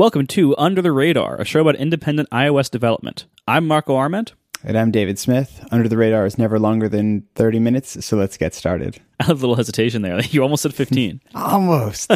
Welcome to Under the Radar, a show about independent iOS development. I'm Marco Arment. And I'm David Smith. Under the Radar is never longer than 30 minutes, so let's get started. I had a little hesitation there. You almost said 15. Almost.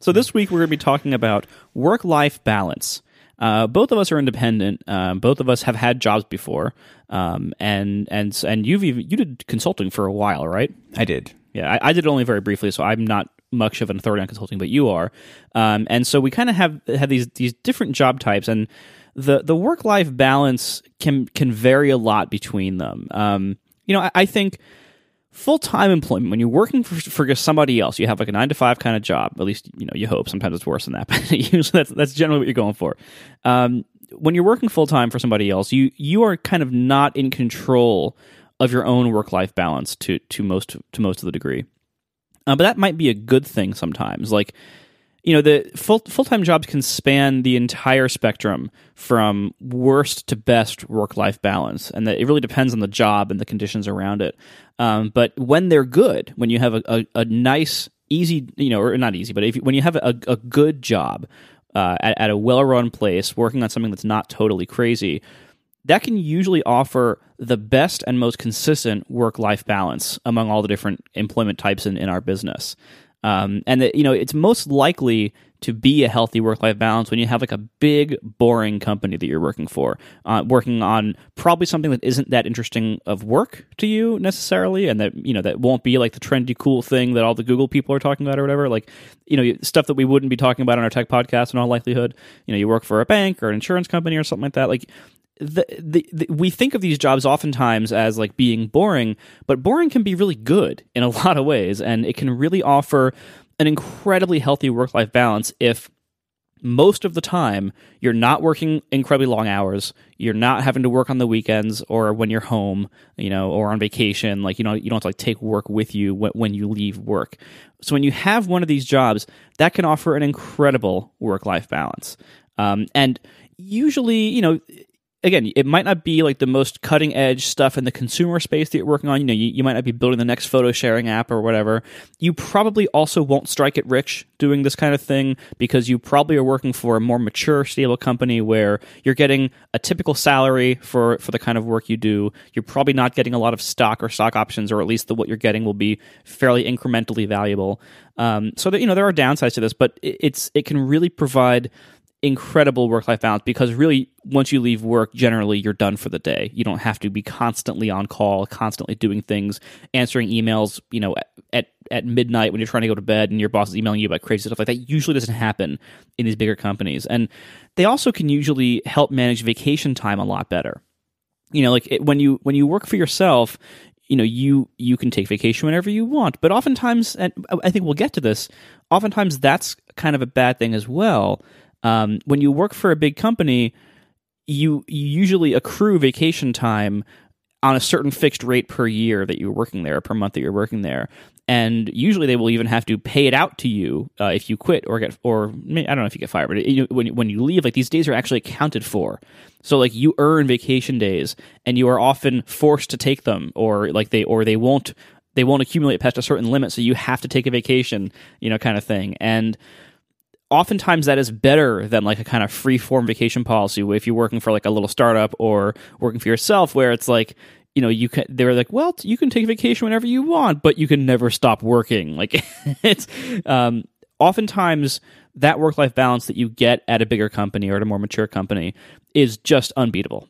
so, this week we're going to be talking about work life balance. Uh, both of us are independent. Um, both of us have had jobs before, um, and and and you've even, you did consulting for a while, right? I did. Yeah, I, I did it only very briefly, so I'm not much of an authority on consulting, but you are. Um, and so we kind of have have these these different job types, and the the work life balance can can vary a lot between them. Um, you know, I, I think full time employment when you're working for, for somebody else, you have like a nine to five kind of job. At least you know you hope. Sometimes it's worse than that, but that's that's generally what you're going for. Um, when you're working full time for somebody else, you you are kind of not in control of your own work life balance to to most to most of the degree. Uh, but that might be a good thing sometimes. Like, you know, the full full time jobs can span the entire spectrum from worst to best work life balance, and that it really depends on the job and the conditions around it. Um, but when they're good, when you have a, a, a nice, easy, you know, or not easy, but if when you have a, a good job uh, at, at a well run place, working on something that's not totally crazy, that can usually offer the best and most consistent work life balance among all the different employment types in, in our business. Um, and that, you know, it's most likely to be a healthy work life balance when you have like a big, boring company that you're working for, uh, working on probably something that isn't that interesting of work to you necessarily, and that you know that won't be like the trendy, cool thing that all the Google people are talking about or whatever. Like, you know, stuff that we wouldn't be talking about on our tech podcast in all likelihood. You know, you work for a bank or an insurance company or something like that. Like, the, the, we think of these jobs oftentimes as like being boring, but boring can be really good in a lot of ways, and it can really offer an incredibly healthy work life balance if most of the time you're not working incredibly long hours you're not having to work on the weekends or when you're home you know or on vacation like you know you don't have to like take work with you when, when you leave work. So when you have one of these jobs that can offer an incredible work life balance. Um, and usually you know again, it might not be like the most cutting edge stuff in the consumer space that you're working on. You know, you, you, might not be building the next photo sharing app or whatever. You probably also won't strike it rich doing this kind of thing because you probably are working for a more mature, stable company where you're getting a typical salary for, for the kind of work you do. You're probably not getting a lot of stock or stock options, or at least the, what you're getting will be fairly incrementally valuable. Um, so that, you know, there are downsides to this, but it, it's, it can really provide incredible work life balance because really once you leave work generally you're done for the day. You don't have to be constantly on call constantly doing things answering emails you know at at midnight when you're trying to go to bed and your boss is emailing you about crazy stuff like that. Usually doesn't happen in these bigger companies. And they also can usually help manage vacation time a lot better. You know like it, when you when you work for yourself you know you you can take vacation whenever you want. But oftentimes and i think we'll get to this oftentimes that's kind of a bad thing as well um, when you work for a big company, you, you usually accrue vacation time on a certain fixed rate per year that you're working there, per month that you're working there. And usually they will even have to pay it out to you uh, if you quit or get, or I don't know if you get fired, but it, when, when you leave, like these days are actually accounted for. So like you earn vacation days and you are often forced to take them or like they, or they won't, they won't accumulate past a certain limit. So you have to take a vacation, you know, kind of thing. And, oftentimes that is better than like a kind of free form vacation policy if you're working for like a little startup or working for yourself where it's like you know you can they're like well you can take vacation whenever you want but you can never stop working. Like it's um oftentimes that work life balance that you get at a bigger company or at a more mature company is just unbeatable.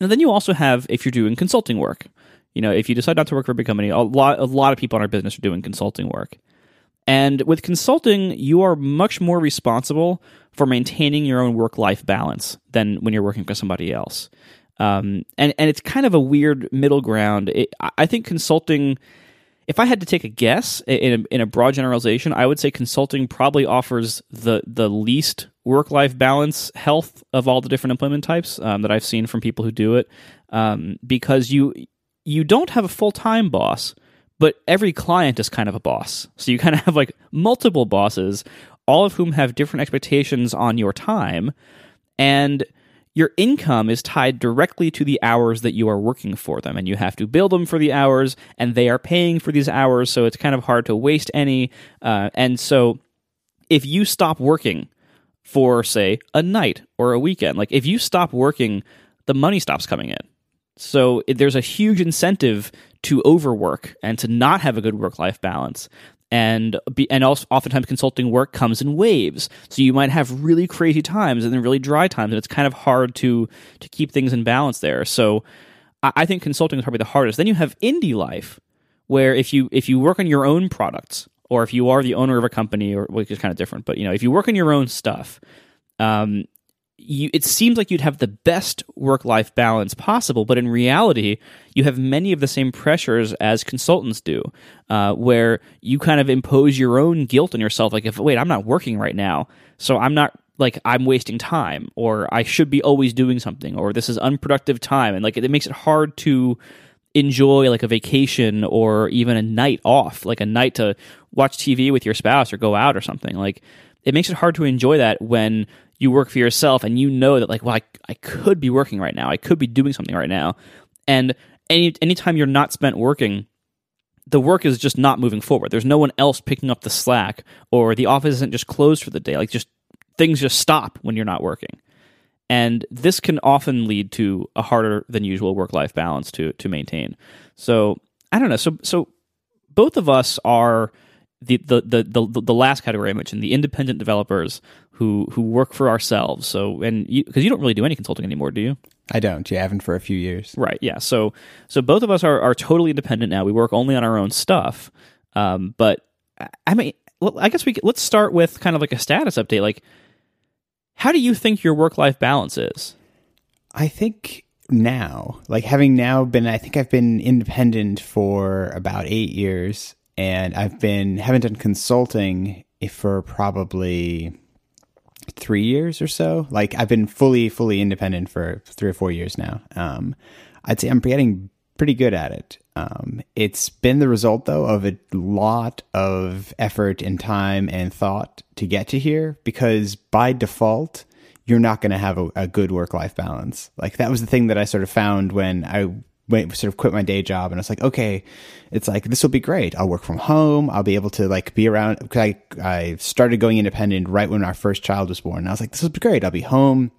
And then you also have if you're doing consulting work you know if you decide not to work for a big company a lot a lot of people in our business are doing consulting work and with consulting, you are much more responsible for maintaining your own work life balance than when you're working for somebody else. Um, and and it's kind of a weird middle ground. It, I think consulting. If I had to take a guess in a, in a broad generalization, I would say consulting probably offers the the least work life balance health of all the different employment types um, that I've seen from people who do it, um, because you you don't have a full time boss but every client is kind of a boss. So you kind of have like multiple bosses, all of whom have different expectations on your time. And your income is tied directly to the hours that you are working for them. And you have to bill them for the hours, and they are paying for these hours. So it's kind of hard to waste any. Uh, and so if you stop working for say a night or a weekend. Like if you stop working, the money stops coming in. So there's a huge incentive to overwork and to not have a good work life balance. And be, and also oftentimes consulting work comes in waves. So you might have really crazy times and then really dry times, and it's kind of hard to to keep things in balance there. So I, I think consulting is probably the hardest. Then you have indie life, where if you if you work on your own products, or if you are the owner of a company, or which is kind of different, but you know if you work on your own stuff, um, you, it seems like you'd have the best work life balance possible, but in reality, you have many of the same pressures as consultants do, uh, where you kind of impose your own guilt on yourself. Like, if wait, I'm not working right now, so I'm not like I'm wasting time, or I should be always doing something, or this is unproductive time, and like it, it makes it hard to enjoy like a vacation or even a night off, like a night to watch TV with your spouse or go out or something. Like it makes it hard to enjoy that when you work for yourself and you know that like well I, I could be working right now. I could be doing something right now. And any anytime you're not spent working the work is just not moving forward. There's no one else picking up the slack or the office isn't just closed for the day. Like just things just stop when you're not working. And this can often lead to a harder than usual work life balance to to maintain. So i don't know. So so both of us are the, the the the the last category I mentioned, the independent developers who who work for ourselves. So and because you, you, don't really do any consulting anymore, do you? I don't. I haven't for a few years. Right. Yeah. So so both of us are are totally independent now. We work only on our own stuff. Um, but I mean, I guess we let's start with kind of like a status update. Like, how do you think your work life balance is? I think now, like having now been, I think I've been independent for about eight years and I've been haven't done consulting for probably three years or so. Like I've been fully fully independent for three or four years now. Um, I'd say I'm getting pretty good at it. Um, it's been the result though of a lot of effort and time and thought to get to here because by default you're not going to have a, a good work life balance. Like that was the thing that I sort of found when I went, sort of quit my day job and I was like, okay, it's like, this will be great. I'll work from home. I'll be able to like be around. Cause I, I started going independent right when our first child was born. And I was like, this will be great. I'll be home.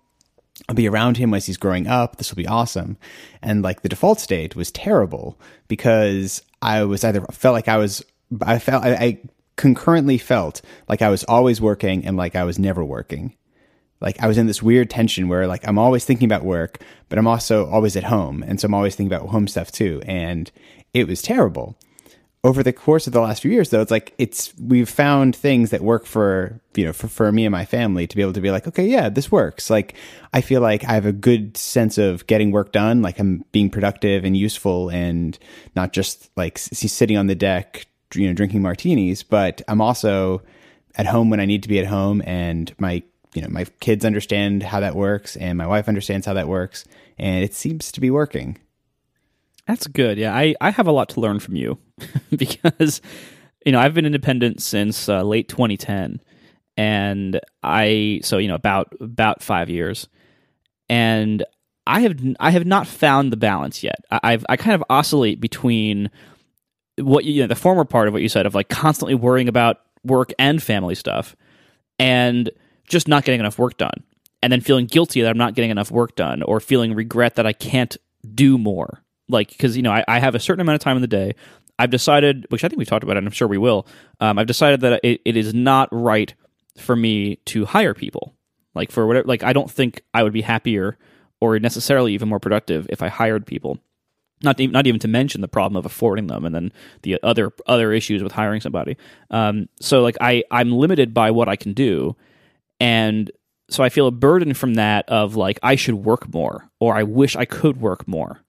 I'll be around him as he's growing up. This will be awesome. And like the default state was terrible because I was either felt like I was, I felt, I, I concurrently felt like I was always working and like I was never working like I was in this weird tension where like I'm always thinking about work, but I'm also always at home. And so I'm always thinking about home stuff too. And it was terrible. Over the course of the last few years though, it's like it's we've found things that work for you know, for, for me and my family to be able to be like, okay, yeah, this works. Like I feel like I have a good sense of getting work done, like I'm being productive and useful and not just like sitting on the deck, you know, drinking martinis, but I'm also at home when I need to be at home and my you know, my kids understand how that works and my wife understands how that works and it seems to be working. That's good. Yeah, I, I have a lot to learn from you because, you know, I've been independent since uh, late 2010 and I, so, you know, about, about five years and I have, I have not found the balance yet. I, I've, I kind of oscillate between what you know, the former part of what you said of like constantly worrying about work and family stuff and just not getting enough work done and then feeling guilty that I'm not getting enough work done or feeling regret that I can't do more. Like, because, you know, I, I, have a certain amount of time in the day. I've decided, which I think we've talked about, and I'm sure we will. Um, I've decided that it, it is not right for me to hire people. Like, for whatever, like, I don't think I would be happier or necessarily even more productive if I hired people. Not even, not even to mention the problem of affording them, and then the other other issues with hiring somebody. Um, so like I I'm limited by what I can do, and so I feel a burden from that of like, I should work more or I wish I could work more.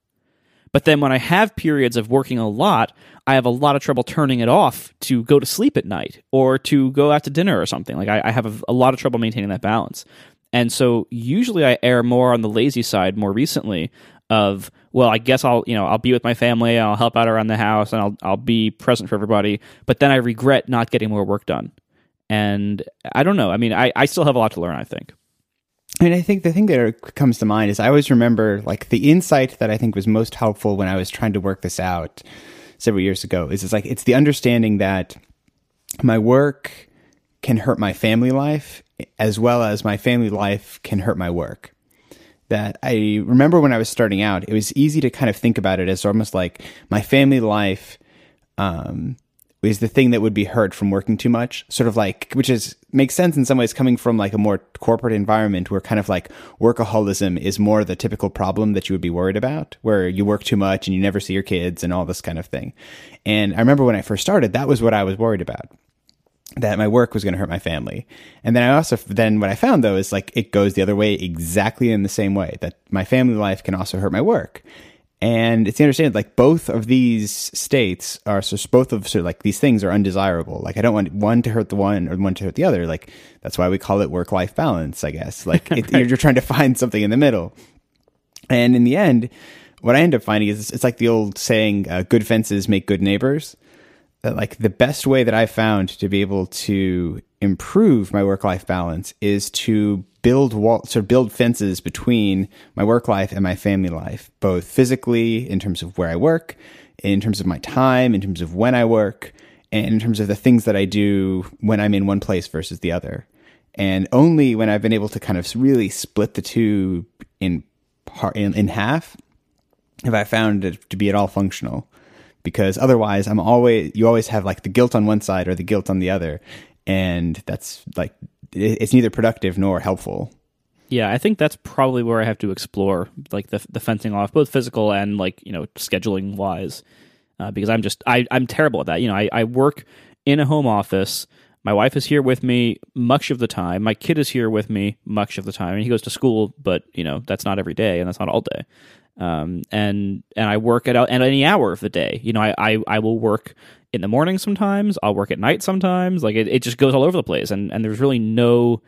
But then when I have periods of working a lot, I have a lot of trouble turning it off to go to sleep at night or to go out to dinner or something. Like I, I have a, a, lot of trouble maintaining that balance. And so usually I err more on the lazy side more recently of, well, I guess I'll, you know, I'll be with my family, I'll help out around the house and I'll, I'll be present for everybody. But then I regret not getting more work done. And I don't know. I mean, I, I still have a lot to learn, I think. And I think the thing that comes to mind is I always remember like the insight that I think was most helpful when I was trying to work this out several years ago is it's like it's the understanding that my work can hurt my family life as well as my family life can hurt my work. That I remember when I was starting out, it was easy to kind of think about it as almost like my family life um, is the thing that would be hurt from working too much. Sort of like which is makes sense in some ways coming from like a more corporate environment where kind of like workaholism is more the typical problem that you would be worried about where you work too much and you never see your kids and all this kind of thing. And i remember when i first started that was what i was worried about that my work was going to hurt my family. And then i also then what i found though is like it goes the other way exactly in the same way that my family life can also hurt my work and it's understand like both of these states are so both of so like these things are undesirable. Like I don't want one to hurt the one or one to hurt the other. Like that's why we call it work life balance. I guess like it, right. you're trying to find something in the middle. And in the end, what I end up finding is it's like the old saying, uh, "Good fences make good neighbors." That like the best way that I found to be able to improve my work life balance is to build wall, sort of build fences between my work life and my family life, both physically in terms of where I work, in terms of my time, in terms of when I work, and in terms of the things that I do when I'm in one place versus the other. And only when I've been able to kind of really split the two in part in, in half have I found it to be at all functional. Because otherwise, I'm always you always have like the guilt on one side or the guilt on the other, and that's like it's neither productive nor helpful. Yeah, I think that's probably where I have to explore like the the fencing off, both physical and like you know scheduling wise, uh, because I'm just I I'm terrible at that. You know, I, I work in a home office. My wife is here with me much of the time. My kid is here with me much of the time, and he goes to school, but you know that's not every day, and that's not all day. Um, and and I work at at any hour of the day. You know, I, I I will work in the morning sometimes. I'll work at night sometimes. Like it, it just goes all over the place, and and there's really no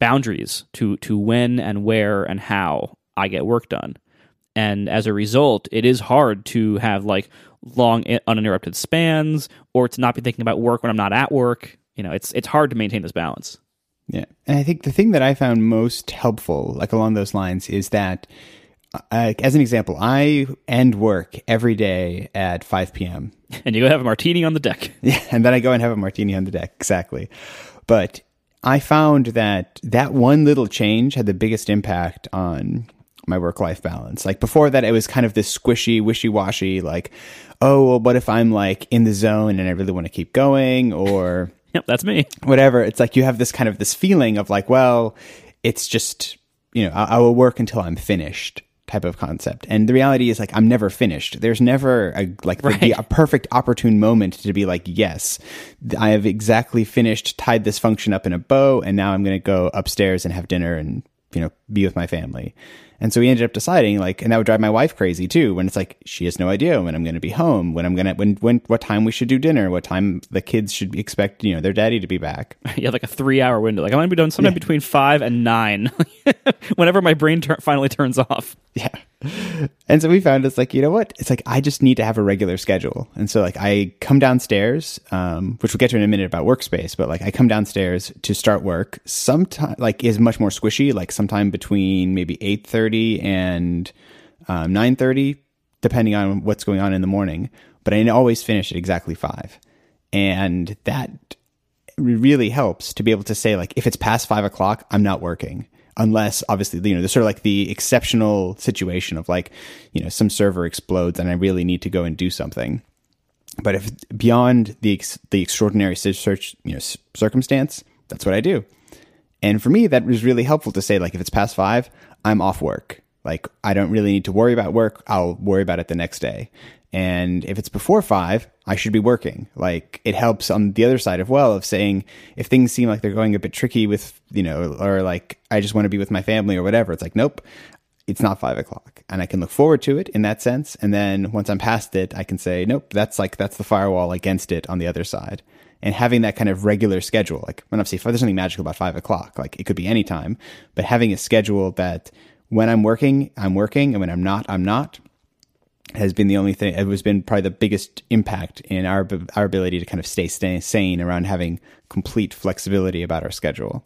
boundaries to to when and where and how I get work done. And as a result, it is hard to have like long uninterrupted spans or to not be thinking about work when I'm not at work. You know, it's it's hard to maintain this balance. Yeah. And I think the thing that I found most helpful, like along those lines, is that uh, as an example, I end work every day at 5 p.m. And you go have a martini on the deck. Yeah, and then I go and have a martini on the deck. Exactly. But I found that that one little change had the biggest impact on my work life balance. Like before that, it was kind of this squishy, wishy washy, like, oh, well, what if I'm like in the zone and I really want to keep going or. Yep, that's me. Whatever. It's like you have this kind of this feeling of like, well, it's just, you know, I, I will work until I'm finished type of concept. And the reality is like I'm never finished. There's never a like right. the, a perfect opportune moment to be like, yes, I have exactly finished, tied this function up in a bow, and now I'm going to go upstairs and have dinner and you know be with my family. And so we ended up deciding like, and that would drive my wife crazy too. When it's like she has no idea when I'm going to be home, when I'm going to when when what time we should do dinner, what time the kids should expect you know their daddy to be back. Yeah, like a three hour window. Like I'm going to be done sometime yeah. between five and nine, whenever my brain ter- finally turns off. Yeah. And so we found it's like, you know what? It's like I just need to have a regular schedule. And so like I come downstairs, um, which we'll get to in a minute about workspace, but like I come downstairs to start work. Sometime like is much more squishy, like sometime between maybe eight thirty and um, nine thirty, depending on what's going on in the morning. But I always finish at exactly five. And that really helps to be able to say like if it's past five o'clock, I'm not working unless obviously you know there's sort of like the exceptional situation of like you know some server explodes and I really need to go and do something. But if beyond the the extraordinary search you know circumstance, that's what I do. And for me, that was really helpful to say like if it's past five, I'm off work. Like I don't really need to worry about work. I'll worry about it the next day. And if it's before five, I should be working. Like it helps on the other side of well of saying if things seem like they're going a bit tricky with, you know, or like I just want to be with my family or whatever. It's like, nope, it's not five o'clock. And I can look forward to it in that sense. And then once I'm past it, I can say, nope, that's like, that's the firewall against it on the other side. And having that kind of regular schedule, like when obviously there's something magical about five o'clock, like it could be any time, but having a schedule that when I'm working, I'm working, and when I'm not, I'm not has been the only thing. It has been probably the biggest impact in our our ability to kind of stay, stay sane around having complete flexibility about our schedule.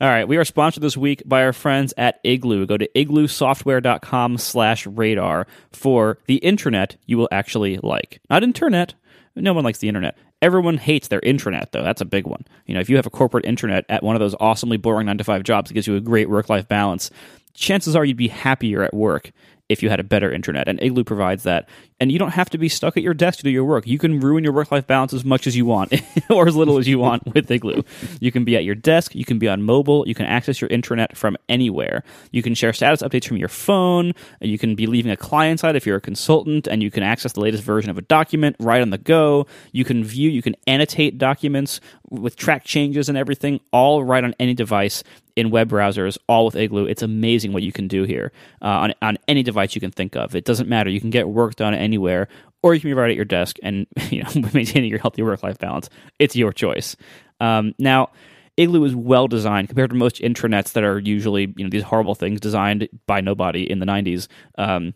All right, we are sponsored this week by our friends at Igloo. Go to igloosoftware.com slash radar for the internet you will actually like. Not internet. No one likes the internet. Everyone hates their intranet, though. That's a big one. You know, if you have a corporate intranet at one of those awesomely boring nine to five jobs that gives you a great work life balance, chances are you'd be happier at work if you had a better intranet. And Igloo provides that. And you don't have to be stuck at your desk to do your work. You can ruin your work life balance as much as you want or as little as you want with Igloo. You can be at your desk, you can be on mobile, you can access your intranet from anywhere. You can share status updates from your phone, you can be leaving a client side if you're a consultant, and you can access the latest version of a document right on the go. You can view, you can annotate documents with track changes and everything, all right on any device in web browsers, all with Igloo. It's amazing what you can do here uh, on, on any device you can think of. It doesn't matter. You can get work done anywhere, or you can be right at your desk and you know maintaining your healthy work life balance. It's your choice. Um, now, Igloo is well designed compared to most intranets that are usually you know these horrible things designed by nobody in the 90s. Um,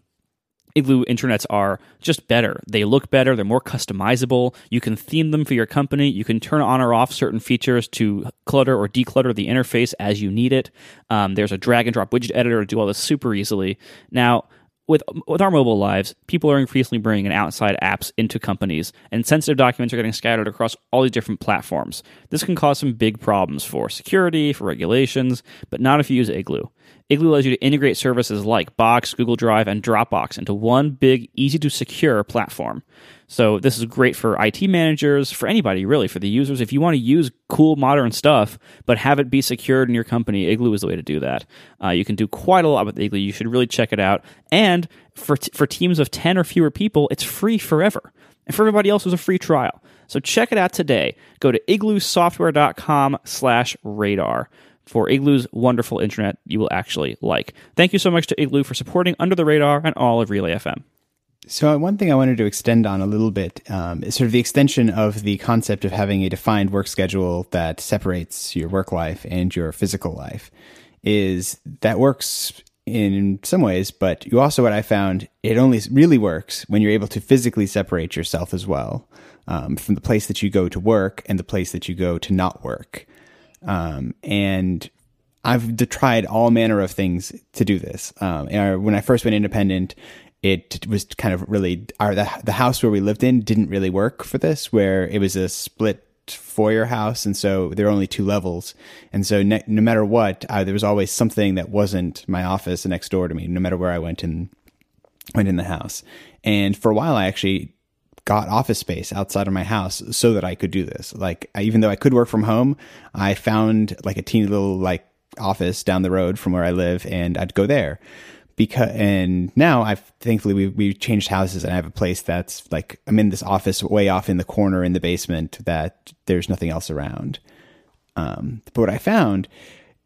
Igloo intranets are just better. They look better. They're more customizable. You can theme them for your company. You can turn on or off certain features to clutter or declutter the interface as you need it. Um, there's a drag and drop widget editor to do all this super easily. Now, with with our mobile lives, people are increasingly bringing outside apps into companies, and sensitive documents are getting scattered across all these different platforms. This can cause some big problems for security, for regulations, but not if you use Igloo. Igloo allows you to integrate services like Box, Google Drive, and Dropbox into one big, easy to secure platform. So this is great for IT managers, for anybody really, for the users. If you want to use cool modern stuff, but have it be secured in your company, Igloo is the way to do that. Uh, you can do quite a lot with Igloo. You should really check it out. And for t- for teams of ten or fewer people, it's free forever. And for everybody else, it's a free trial. So check it out today. Go to igloosoftware.com slash radar for Igloo's wonderful intranet you will actually like. Thank you so much to Igloo for supporting Under the Radar and all of Relay FM. So, one thing I wanted to extend on a little bit um, is sort of the extension of the concept of having a defined work schedule that separates your work life and your physical life. Is that works in some ways, but you also, what I found, it only really works when you're able to physically separate yourself as well um, from the place that you go to work and the place that you go to not work. Um, and I've tried all manner of things to do this. Um, when I first went independent, it was kind of really our the, the house where we lived in didn't really work for this where it was a split foyer house. And so there were only two levels. And so ne- no matter what uh, there was always something that wasn't my office next door to me no matter where i went in went in the house. And for a while i actually got office space outside of my house so that i could do this like even though i could work from home i found like a teeny little like office down the road from where i live and i'd go there because and now I've thankfully we we changed houses and I have a place that's like I'm in this office way off in the corner in the basement that there's nothing else around. Um, but what I found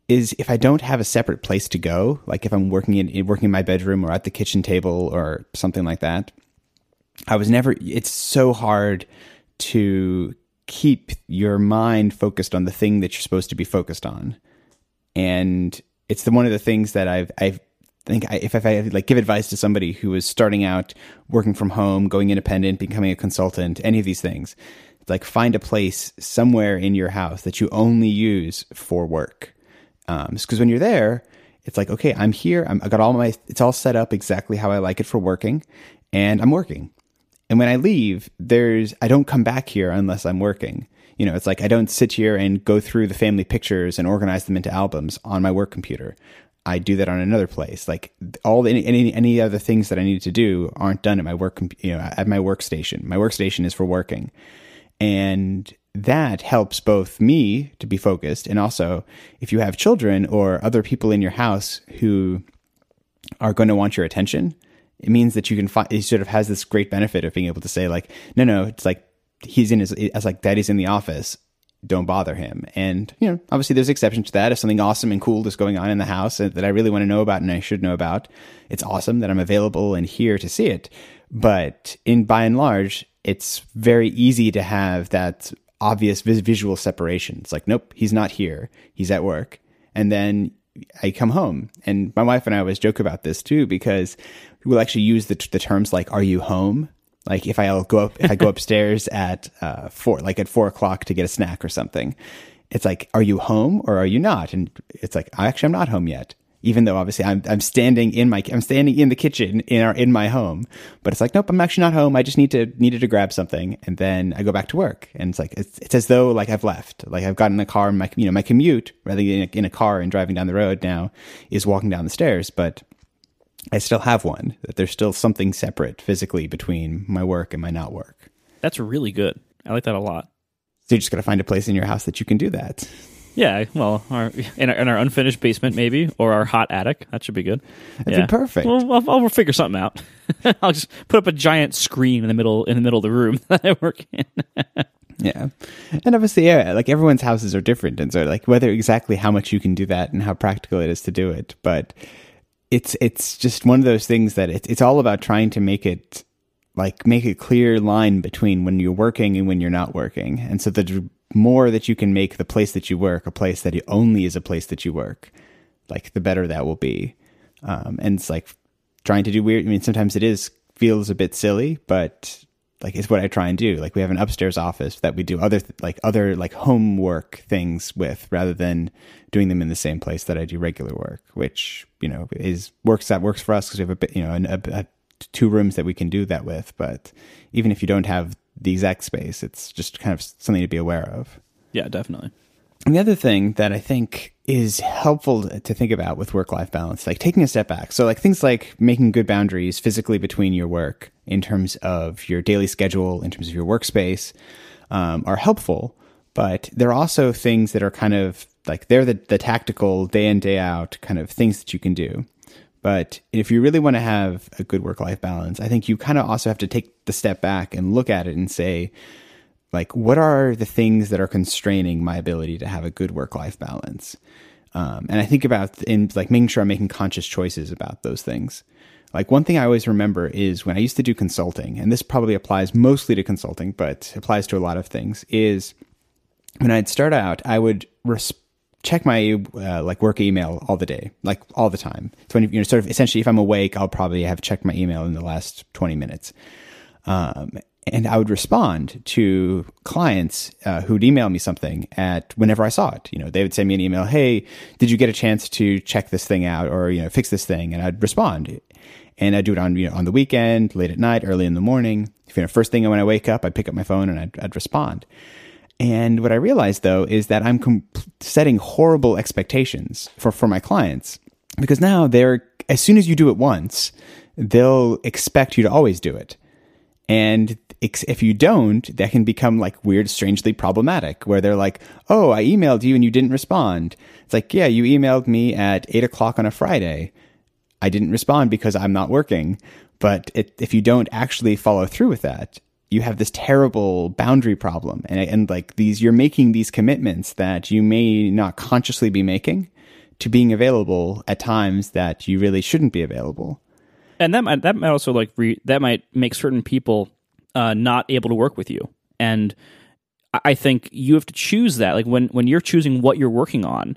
is if I don't have a separate place to go, like if I'm working in working in my bedroom or at the kitchen table or something like that, I was never. It's so hard to keep your mind focused on the thing that you're supposed to be focused on, and it's the one of the things that I've I've I think if, if I like give advice to somebody who is starting out working from home, going independent, becoming a consultant, any of these things, like find a place somewhere in your house that you only use for work. Because um, when you're there, it's like, okay, I'm here. I'm, I got all my, it's all set up exactly how I like it for working, and I'm working. And when I leave, there's, I don't come back here unless I'm working. You know, it's like I don't sit here and go through the family pictures and organize them into albums on my work computer. I do that on another place. Like all any any any other things that I need to do aren't done at my work you know at my workstation. My workstation is for working. And that helps both me to be focused and also if you have children or other people in your house who are going to want your attention, it means that you can find it sort of has this great benefit of being able to say like no no, it's like he's in his as like daddy's in the office don't bother him. And, you know, obviously there's exceptions to that. If something awesome and cool is going on in the house that I really want to know about and I should know about, it's awesome that I'm available and here to see it. But in by and large, it's very easy to have that obvious visual separation. It's like, nope, he's not here. He's at work. And then I come home. And my wife and I always joke about this too, because we'll actually use the, the terms like, are you home? Like if I go up, if I go upstairs at uh, four, like at four o'clock to get a snack or something, it's like, are you home or are you not? And it's like, actually, I'm not home yet. Even though obviously I'm I'm standing in my I'm standing in the kitchen in our in my home, but it's like nope, I'm actually not home. I just need to needed to grab something, and then I go back to work, and it's like it's, it's as though like I've left, like I've gotten in the car, and my you know my commute rather than in a, in a car and driving down the road now is walking down the stairs, but I still have one. That there's still something separate physically between my work and my not work. That's really good. I like that a lot. So you just got to find a place in your house that you can do that. Yeah, well, our, in, our, in our unfinished basement, maybe, or our hot attic. That should be good. That'd yeah. be perfect. Well, I'll, I'll figure something out. I'll just put up a giant screen in the middle in the middle of the room that I work in. yeah, and obviously, yeah, like everyone's houses are different, and so like whether exactly how much you can do that and how practical it is to do it, but it's it's just one of those things that it's it's all about trying to make it like make a clear line between when you're working and when you're not working, and so the more that you can make the place that you work a place that only is a place that you work, like the better that will be. Um, and it's like trying to do weird. I mean, sometimes it is feels a bit silly, but like it's what I try and do. Like we have an upstairs office that we do other th- like other like homework things with, rather than doing them in the same place that I do regular work, which you know is works that works for us because we have a bit you know a, a, two rooms that we can do that with. But even if you don't have the exact space. It's just kind of something to be aware of. Yeah, definitely. And the other thing that I think is helpful to think about with work life balance, like taking a step back. So, like things like making good boundaries physically between your work in terms of your daily schedule, in terms of your workspace, um, are helpful. But there are also things that are kind of like they're the, the tactical day in, day out kind of things that you can do. But if you really want to have a good work life balance, I think you kind of also have to take the step back and look at it and say, like, what are the things that are constraining my ability to have a good work life balance? Um, and I think about in like making sure I'm making conscious choices about those things. Like one thing I always remember is when I used to do consulting, and this probably applies mostly to consulting, but applies to a lot of things, is when I'd start out, I would res- check my uh, like work email all the day, like all the time. So when, you know, sort of essentially, if I'm awake, I'll probably have checked my email in the last 20 minutes. Um, and I would respond to clients uh, who'd email me something at whenever I saw it. You know, they would send me an email, "Hey, did you get a chance to check this thing out, or you know, fix this thing?" And I'd respond, and I'd do it on you know on the weekend, late at night, early in the morning. If you know, first thing when I wake up, I'd pick up my phone and I'd, I'd respond. And what I realized though is that I'm setting horrible expectations for, for my clients because now they're, as soon as you do it once, they'll expect you to always do it. And if you don't, that can become like weird, strangely problematic where they're like, Oh, I emailed you and you didn't respond. It's like, yeah, you emailed me at eight o'clock on a Friday. I didn't respond because I'm not working. But it, if you don't actually follow through with that, you have this terrible boundary problem. And, and like these you're making these commitments that you may not consciously be making to being available at times that you really shouldn't be available. And that might that might also like re, that might make certain people uh, not able to work with you. And i think you have to choose that. Like when when you're choosing what you're working on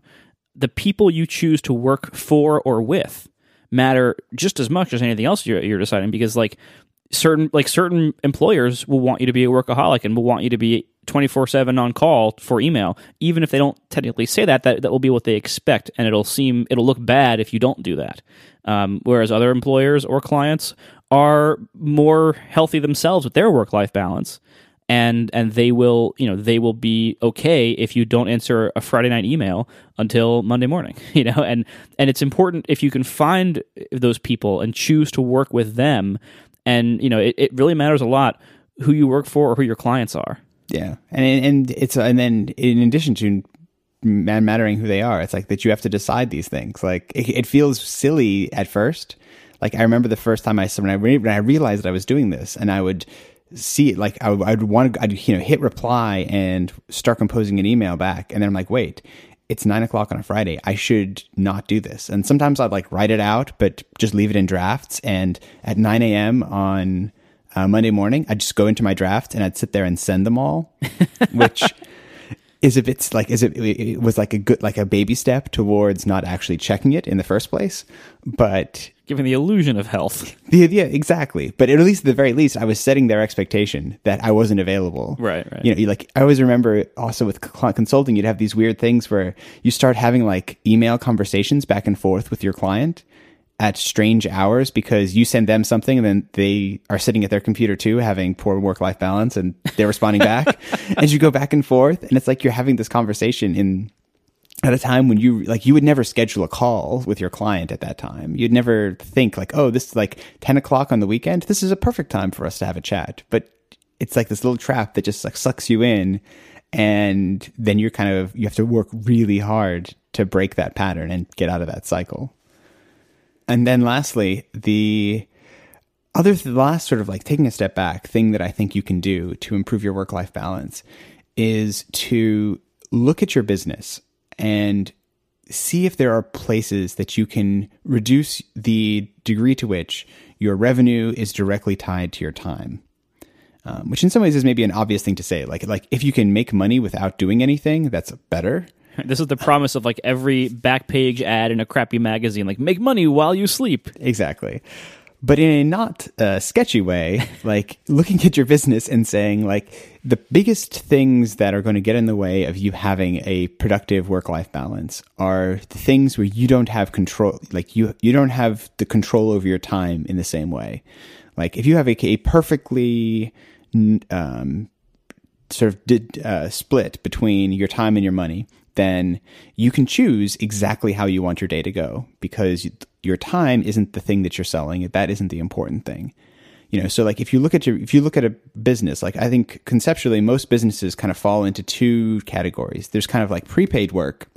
the people you choose to work for or with matter just as much as anything else you're, you're deciding because like certain like certain employers will want you to be a workaholic and will want you to be 24/7 on call for email. Even if they don't technically say that that that will be what they expect and it'll seem it'll look bad if you don't do that. Um, whereas other employers or clients are more healthy themselves with their work life balance and and they will you know they will be okay if you don't answer a Friday night email until Monday morning you know? And and it's important if you can find those people and choose to work with them and you know it, it really matters a lot who you work for or who your clients are. Yeah. And and it's and then in addition to mattering who they are it's like that you have to decide these things. Like it, it feels silly at first. Like i remember the first time i when i, when I realized i was doing this and i would see it like I, would want to I'd, you know hit reply and start composing an email back. And then i'm like wait it's nine o'clock on a Friday. I should not do this. And sometimes I'd like write it out, but just leave it in drafts. And at 9 a.m. on uh, Monday morning, I'd just go into my draft and I'd sit there and send them all, which is a bit like, is it, it was like a good, like a baby step towards not actually checking it in the first place. But giving the illusion of health. The, yeah, exactly. But at least, at the very least, I was setting their expectation that I wasn't available. Right, right. You know, like I always remember also with consulting, you'd have these weird things where you start having like email conversations back and forth with your client at strange hours because you send them something and then they are sitting at their computer too, having poor work life balance, and they're responding back, and you go back and forth, and it's like you're having this conversation in at a time when you like you would never schedule a call with your client at that time. You'd never think like oh this is like 10 o'clock on the weekend. This is a perfect time for us to have a chat. But it's like this little trap that just like sucks you in and then you're kind of you have to work really hard to break that pattern and get out of that cycle. And then lastly the other the last sort of like taking a step back thing that i think you can do to improve your work life balance is to look at your business and see if there are places that you can reduce the degree to which your revenue is directly tied to your time. Um, which in some ways is maybe an obvious thing to say. Like, like if you can make money without doing anything, that's better. This is the promise of like every back page ad in a crappy magazine, like make money while you sleep. Exactly. But in a not uh, sketchy way, like looking at your business and saying, like, the biggest things that are going to get in the way of you having a productive work life balance are the things where you don't have control, like, you, you don't have the control over your time in the same way. Like, if you have a, a perfectly um, sort of did, uh, split between your time and your money, then you can choose exactly how you want your day to go because your time isn't the thing that you're selling. That isn't the important thing. You know, so like if you look at your if you look at a business, like I think conceptually most businesses kind of fall into two categories. There's kind of like prepaid work,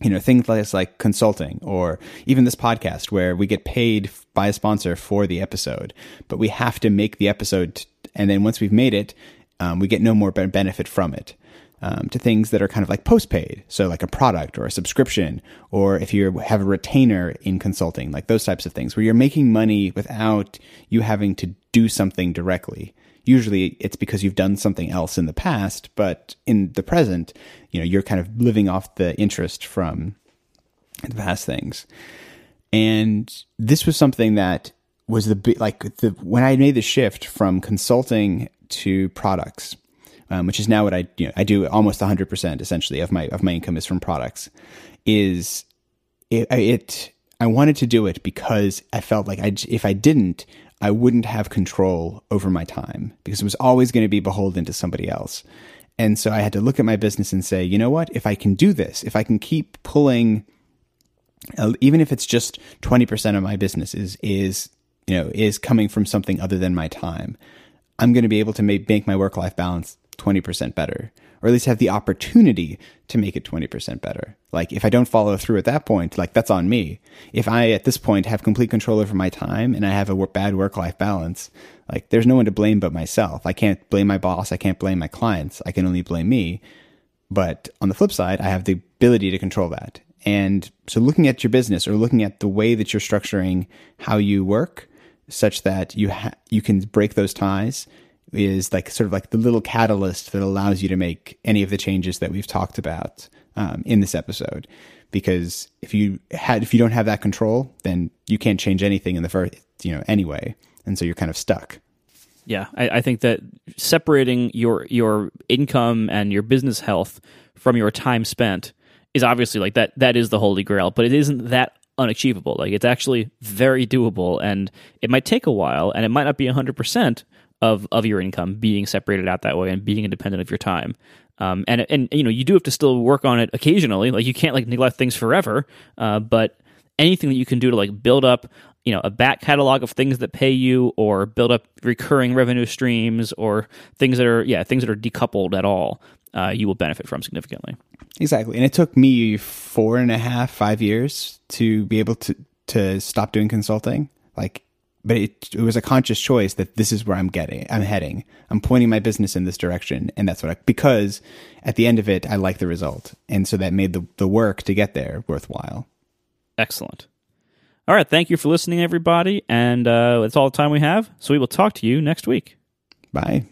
you know, things like, like consulting or even this podcast where we get paid by a sponsor for the episode, but we have to make the episode and then once we've made it, um, we get no more benefit from it um, to things that are kind of like postpaid. So, like a product or a subscription, or if you have a retainer in consulting, like those types of things where you're making money without you having to do something directly. Usually it's because you've done something else in the past, but in the present, you know, you're kind of living off the interest from the past things. And this was something that was the like the when I made the shift from consulting to products um, which is now what I you know, I do almost 100% essentially of my of my income is from products is it, it I wanted to do it because I felt like I if I didn't I wouldn't have control over my time because it was always going to be beholden to somebody else. And so I had to look at my business and say, you know what? If I can do this, if I can keep pulling, uh, even if it's just 20% of my business is, is, you know, is coming from something other than my time, I'm going to be able to make, make my work life balance 20% better, or at least have the opportunity to make it 20% better. Like if I don't follow through at that point, like that's on me. If I at this point have complete control over my time and I have a bad work life balance, like there's no one to blame but myself. I can't blame my boss. I can't blame my clients. I can only blame me. But on the flip side, I have the ability to control that. And so looking at your business or looking at the way that you're structuring how you work such that you ha- you can break those ties is like sort of like the little catalyst that allows you to make any of the changes that we've talked about um, in this episode. Because if you had, if you don't have that control, then you can't change anything in the first, you know, anyway, and so you're kind of stuck. Yeah, I, I think that separating your your income and your business health from your time spent is obviously like that. That is the holy grail, but it isn't that unachievable. Like it's actually very doable, and it might take a while, and it might not be hundred percent of of your income being separated out that way and being independent of your time. Um, and and you know you do have to still work on it occasionally. Like you can't like neglect things forever. Uh, but anything that you can do to like build up you know a back catalog of things that pay you or build up recurring revenue streams or things that are yeah things that are decoupled at all uh, you will benefit from significantly exactly and it took me four and a half five years to be able to to stop doing consulting like but it, it was a conscious choice that this is where I'm getting, I'm heading. I'm pointing my business in this direction. And that's what I, because at the end of it, I like the result. And so that made the, the work to get there worthwhile. Excellent. All right. Thank you for listening, everybody. And uh, that's all the time we have. So we will talk to you next week. Bye.